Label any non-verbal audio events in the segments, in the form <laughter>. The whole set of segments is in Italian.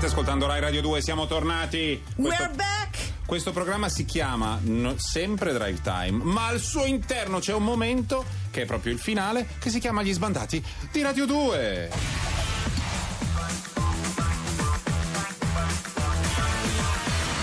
State ascoltando Rai Radio 2, siamo tornati. Questo, We're back! questo programma si chiama no- sempre Drive Time, ma al suo interno c'è un momento, che è proprio il finale, che si chiama Gli sbandati di Radio 2.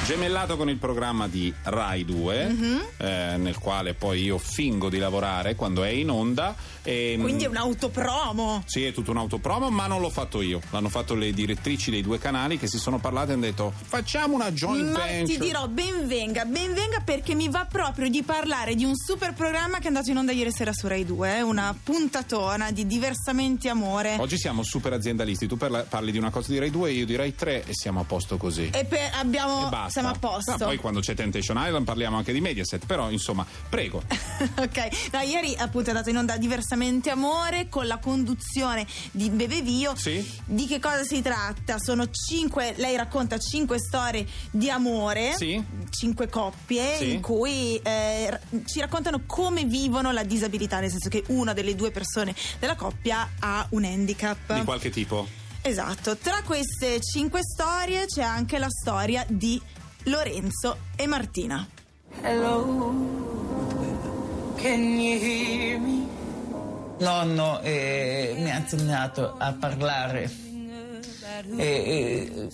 Gemellato con il programma di Rai 2, eh, nel quale poi io fingo di lavorare quando è in onda. E, Quindi è un autopromo. Sì, è tutto un autopromo, ma non l'ho fatto io. L'hanno fatto le direttrici dei due canali che si sono parlate e hanno detto facciamo una joint Ma venture. ti dirò, benvenga, benvenga perché mi va proprio di parlare di un super programma che è andato in onda ieri sera su Rai 2, una puntatona di diversamente amore. Oggi siamo super aziendalisti, tu parla- parli di una cosa di Rai 2 io di Rai 3 e siamo a posto così. E per- abbiamo, E basta. Siamo a posto. Ah, poi quando c'è Temptation Island parliamo anche di Mediaset, però insomma, prego. <laughs> ok, no, ieri appunto è andato in onda diversamente amore con la conduzione di Bebevio. Sì. Di che cosa si tratta? Sono cinque, lei racconta cinque storie di amore, Sì. cinque coppie Sì. in cui eh, ci raccontano come vivono la disabilità, nel senso che una delle due persone della coppia ha un handicap. Di qualche tipo. Esatto, tra queste cinque storie c'è anche la storia di Lorenzo e Martina. Hello, can you hear me? Nonno eh, mi ha insegnato a parlare e, e-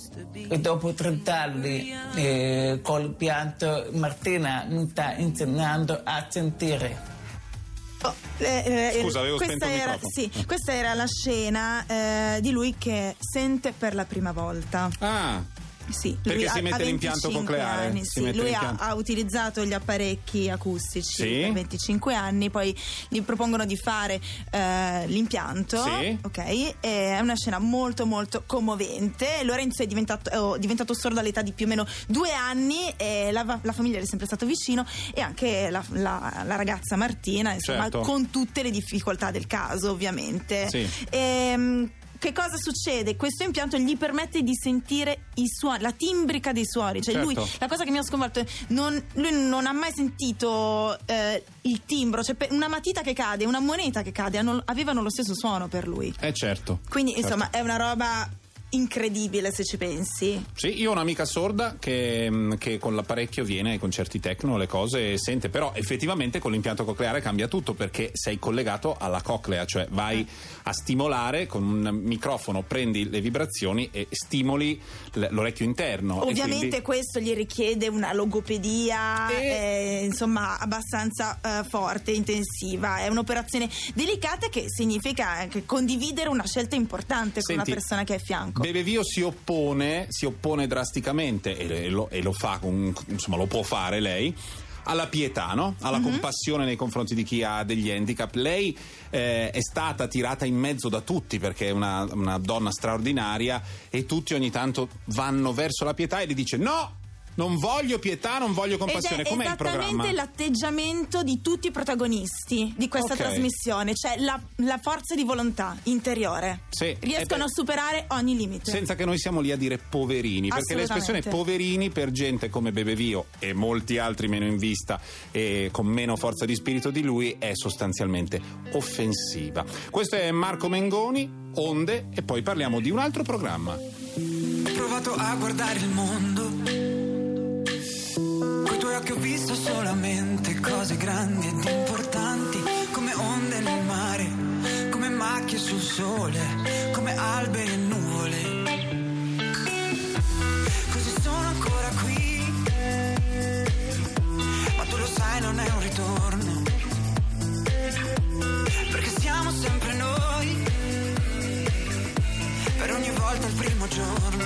e dopo 30 anni eh, col pianto Martina mi sta insegnando a sentire. Oh, eh, eh, Scusa, avevo questa spento il era, microfono. sì, questa era la scena eh, di lui che sente per la prima volta. Ah, Sì, Perché lui si mette l'impianto 25 cocleare, anni, sì. lui ha, ha utilizzato gli apparecchi acustici Sì. per 25 anni, poi gli propongono di fare eh, l'impianto. Sì. Ok, e è una scena molto molto commovente. Lorenzo è diventato, oh, diventato sordo all'età di più o meno due anni e la, la famiglia gli è sempre stata vicino e anche la, la- la ragazza Martina, insomma, Certo. con tutte le difficoltà del caso, ovviamente. Sì. Ehm, che cosa succede? Questo impianto gli permette di sentire i suoni, la timbrica dei suoni. Cioè, Certo. lui, la cosa che mi ha sconvolto è non, lui non ha mai sentito eh, il timbro, cioè una matita che cade, una moneta che cade, hanno- avevano lo stesso suono per lui. eh certo. Quindi, Certo. insomma, è una roba incredibile se ci pensi. Sì, io ho un'amica sorda che, mh, che con l'apparecchio viene ai concerti techno, le cose sente, però effettivamente con l'impianto cocleare cambia tutto perché sei collegato alla coclea, cioè vai a stimolare con un microfono, prendi le vibrazioni e stimoli l'orecchio interno. Ovviamente quindi- questo gli richiede una logopedia E- eh, insomma abbastanza eh, forte, intensiva. È un'operazione delicata che significa anche condividere una scelta importante con Senti, una persona che è a fianco. Bebevio si oppone, si oppone drasticamente e, lo, e lo fa, insomma lo può fare lei. Alla pietà, no? alla Mhm. compassione nei confronti di chi ha degli handicap. Lei eh, è stata tirata in mezzo da tutti perché è una, una donna straordinaria e tutti ogni tanto vanno verso la pietà e le dice no, non voglio pietà, non voglio compassione. Ed è Com'è il programma? esattamente l'atteggiamento di tutti i protagonisti di questa Ok. trasmissione, cioè la, la forza di volontà interiore. Sì, Riescono a superare ogni limite. Senza che noi siamo lì a dire poverini, perché l'espressione poverini per gente come Bebevio e molti altri meno in vista e con meno forza di spirito di lui è sostanzialmente offensiva. Questo è Marco Mengoni, Onde e poi parliamo di un altro programma. Ho provato a guardare il mondo. Tuoi occhi ho visto solamente cose grandi ed importanti, come onde nel mare, come macchie sul sole, come alberi e nuvole. Così sono ancora qui, ma tu lo sai non è un ritorno. Perché siamo sempre noi per ogni volta il primo giorno.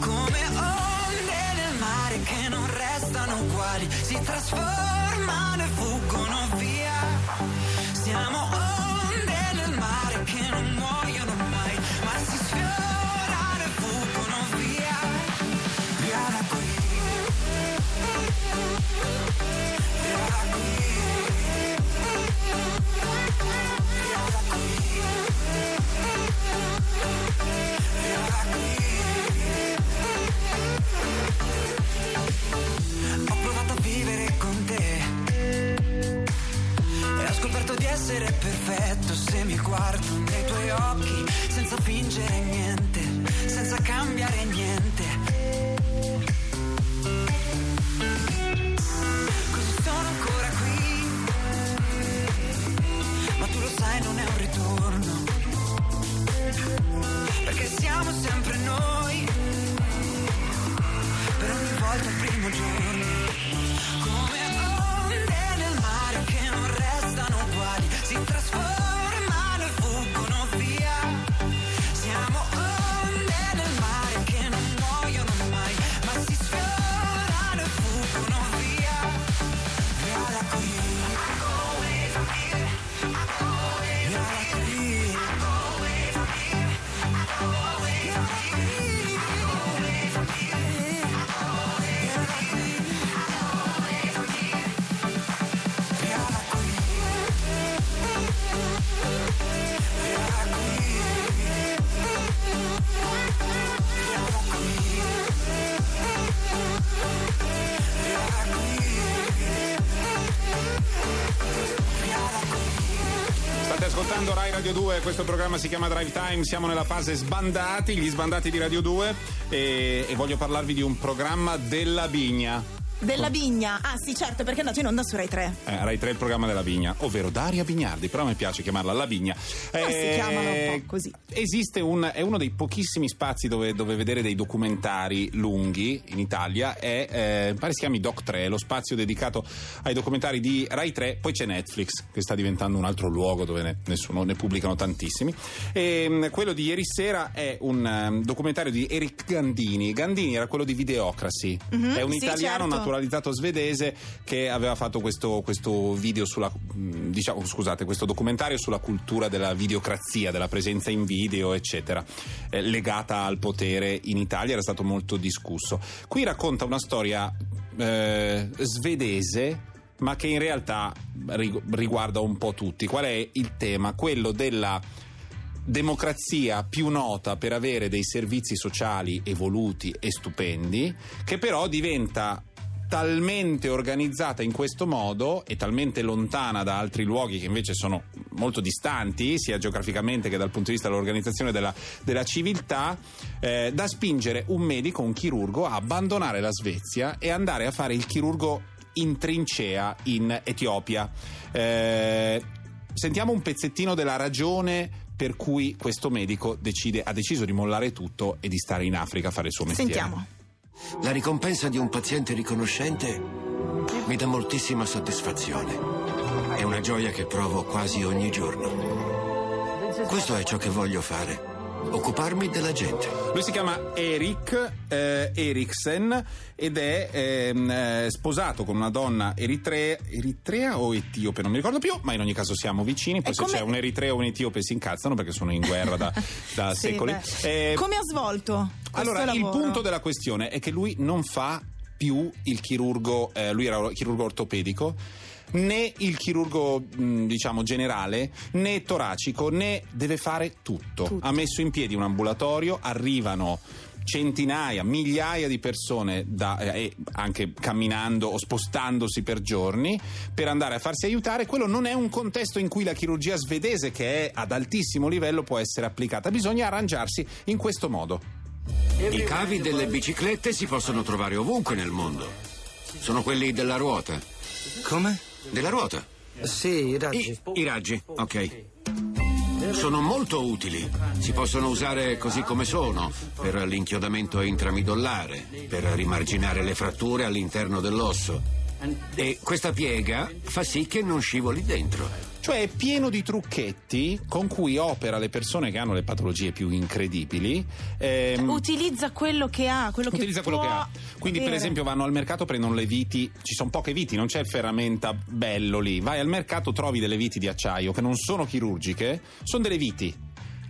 Come onde nel mare che non uguali, si trasformano e fuggono ascoltando Rai Radio 2, questo programma si chiama Drive Time, siamo nella fase sbandati, gli sbandati di Radio 2 e, e voglio parlarvi di un programma della Vigna. Della Vigna. Ah, sì, certo, perché è andato in onda su Rai 3. Eh, Rai 3 il programma della Vigna, ovvero Daria Bignardi, però a me piace chiamarla La Vigna. Ma si chiamano un po' così. Esiste un, è uno dei pochissimi spazi dove, dove vedere dei documentari lunghi in Italia, è, eh, mi pare si chiami Doc 3, lo spazio dedicato ai documentari di Rai 3, poi c'è Netflix che sta diventando un altro luogo dove ne, nessuno, ne pubblicano tantissimi. E, mh, quello di ieri sera è un um, documentario di Eric Gandini. Gandini era quello di Videocracy, è un sì, italiano certo. Naturalizzato svedese che aveva fatto questo, questo video sulla diciamo scusate questo documentario sulla cultura della videocrazia della presenza in video eccetera eh, legata al potere in Italia era stato molto discusso. Qui racconta una storia eh, svedese ma che in realtà rig- riguarda un po' tutti. Qual è il tema? Quello della democrazia più nota per avere dei servizi sociali evoluti e stupendi, che però diventa talmente organizzata in questo modo e talmente lontana da altri luoghi che invece sono molto distanti, sia geograficamente che dal punto di vista dell'organizzazione della, della civiltà, eh, da spingere un medico, un chirurgo, a abbandonare la Svezia e andare a fare il chirurgo in trincea in Etiopia. Eh, sentiamo un pezzettino della ragione per cui questo medico decide, ha deciso di mollare tutto e di stare in Africa a fare il suo mestiere. Sentiamo. La ricompensa di un paziente riconoscente mi dà moltissima soddisfazione. È una gioia che provo quasi ogni giorno. Questo è ciò che voglio fare. Occuparmi della gente. Lui si chiama Erik eh, Eriksen ed è ehm, eh, sposato con una donna eritrea, eritrea o etiope, non mi ricordo più, ma in ogni caso siamo vicini. Poi E se come- c'è un eritrea o un etiope si incazzano perché sono in guerra da, <laughs> da Sì, secoli. Eh, Come ha svolto allora, il lavoro? punto della questione è che lui non fa più il chirurgo, eh, lui era chirurgo ortopedico, né il chirurgo, mh, diciamo, generale, né toracico, né deve fare tutto. Tutto. Ha messo in piedi un ambulatorio, arrivano centinaia, migliaia di persone da- eh, anche camminando o spostandosi per giorni per andare a farsi aiutare. Quello non è un contesto in cui la chirurgia svedese, che è ad altissimo livello, può essere applicata. Bisogna arrangiarsi in questo modo. I cavi delle biciclette si possono trovare ovunque nel mondo. Sono quelli della ruota. Come? Della ruota. Sì, i I, raggi. i raggi, ok. Sono molto utili. Si possono usare così come sono, per l'inchiodamento intramidollare, per rimarginare le fratture all'interno dell'osso. E questa piega fa sì che non scivoli dentro. Cioè è pieno di trucchetti con cui opera le persone che hanno le patologie più incredibili. ehm, Utilizza quello che ha, quello utilizza che quello che ha. Quindi, per avere. esempio, vanno al mercato, prendono le viti. Ci sono poche viti, non c'è il ferramenta bello lì. Vai al mercato, trovi delle viti di acciaio che non sono chirurgiche, sono delle viti.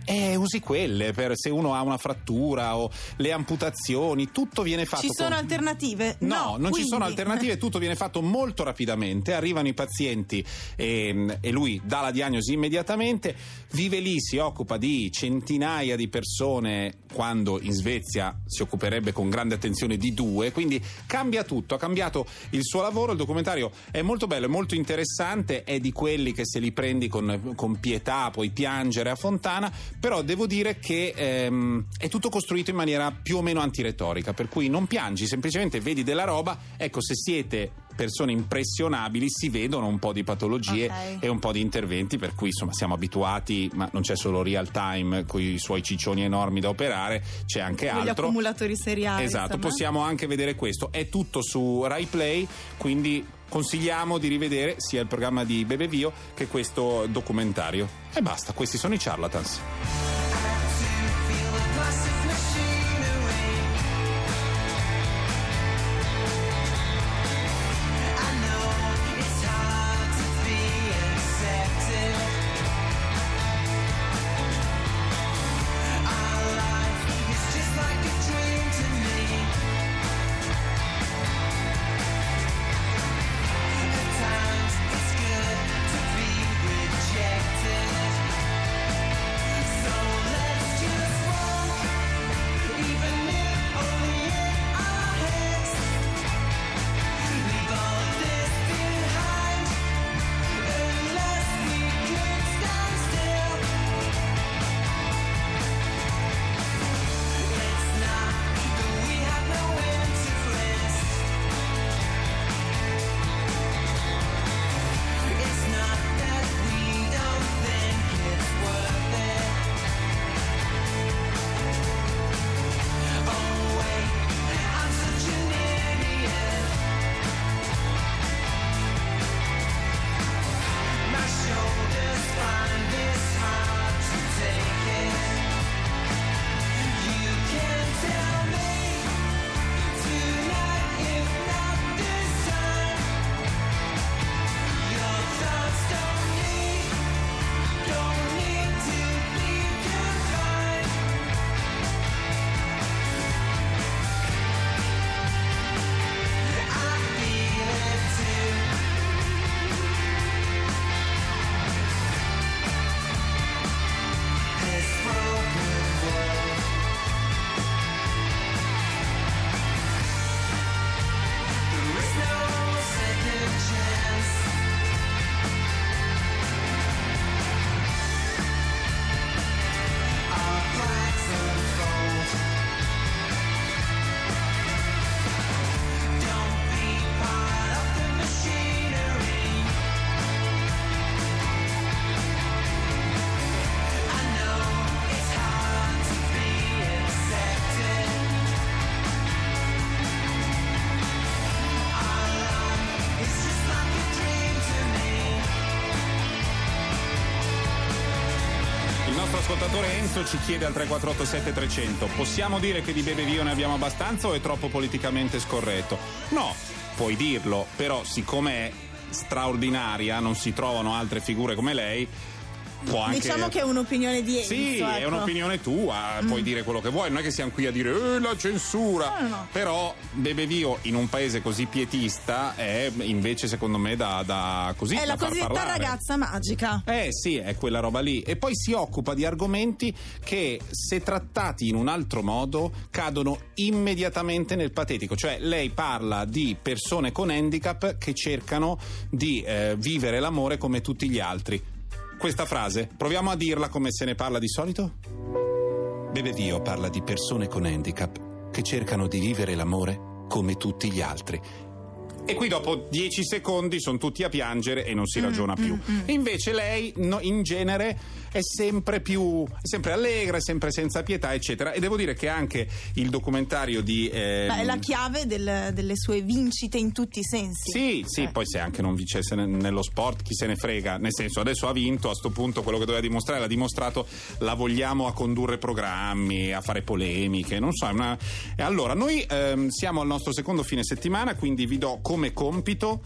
Eh, usi quelle per se uno ha una frattura o le amputazioni, tutto viene fatto. Ci sono con- alternative? No, non ci quindi- sono alternative, tutto viene fatto molto rapidamente, arrivano i pazienti e, e lui dà la diagnosi immediatamente, vive lì, si occupa di centinaia di persone quando in Svezia si occuperebbe con grande attenzione di due, quindi cambia tutto, ha cambiato il suo lavoro, il documentario è molto bello, è molto interessante, è di quelli che se li prendi con, con pietà puoi piangere a fontana, però devo dire che ehm, è tutto costruito in maniera più o meno antiretorica, per cui non piangi, semplicemente vedi della roba, ecco se siete persone impressionabili si vedono un po' di patologie Ok. e un po' di interventi per cui insomma siamo abituati ma non c'è solo real time con i suoi ciccioni enormi da operare c'è anche Con gli altro accumulatori seriali. Esatto, insomma. possiamo anche vedere questo. È tutto su Rai Play, quindi consigliamo di rivedere sia il programma di Bebevio che questo documentario. E basta, questi sono i charlatans. Ascoltatore Enzo ci chiede al 348 7300 possiamo dire che di Bebevio ne abbiamo abbastanza o è troppo politicamente scorretto? No, puoi dirlo, però siccome è straordinaria, non si trovano altre figure come lei, può anche... Diciamo che è un'opinione di Enzo. Sì, è ecco. un'opinione tua, puoi dire quello che vuoi, non è che siamo qui a dire eh, la censura. No, no. Però Bebevio in un paese così pietista è invece secondo me da, da così È da la cosiddetta parlare. ragazza magica. Eh sì, è quella roba lì. E poi si occupa di argomenti che, se trattati in un altro modo, cadono immediatamente nel patetico. Cioè, lei parla di persone con handicap che cercano di eh, vivere l'amore come tutti gli altri. Questa frase, proviamo a dirla come se ne parla di solito? Bebevio parla di persone con handicap che cercano di vivere l'amore come tutti gli altri. E qui dopo dieci secondi sono tutti a piangere e non si ragiona più. Invece lei no, in genere è sempre più è sempre allegra, è sempre senza pietà, eccetera. E devo dire che anche il documentario di ehm, Beh, è la chiave del- delle sue vincite in tutti i sensi. sì, sì, Eh. poi se anche non vincesse ne- nello sport, chi se ne frega. Nel senso, adesso ha vinto, a sto punto quello che doveva dimostrare l'ha dimostrato, la vogliamo a condurre programmi, a fare polemiche, non so. È una... e allora, noi ehm, siamo al nostro secondo fine settimana, quindi vi do come compito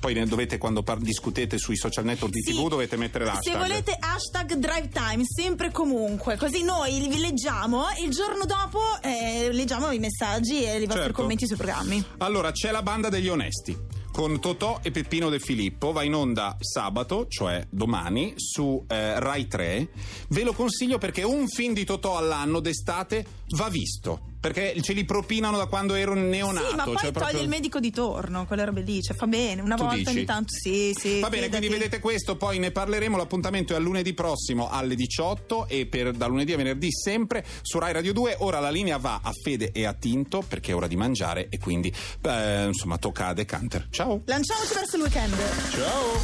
Poi ne dovete, quando par- discutete sui social network di Sì. TV, dovete mettere l'hashtag. Se volete hashtag drive time, sempre e comunque, così noi li leggiamo e il giorno dopo eh, leggiamo i messaggi e i vostri Certo. commenti sui programmi. Allora, c'è la banda degli onesti. Con Totò e Peppino De Filippo va in onda sabato, cioè domani, su eh, Rai 3. Ve lo consiglio perché un film di Totò all'anno d'estate va visto. Perché ce li propinano da quando ero neonato. sì, ma poi cioè toglie proprio- il medico di torno, quelle robe lì, cioè fa bene, una Tu volta dici? ogni tanto, sì, sì. Va bene, quindi fidati. vedete questo, poi ne parleremo. L'appuntamento è a lunedì prossimo alle 18 e per, da lunedì a venerdì sempre su Rai Radio 2. Ora la linea va a Fede e a Tinto perché è ora di mangiare e quindi eh, insomma tocca a Decanter. Ciao! Lanciamoci verso il weekend. Ciao!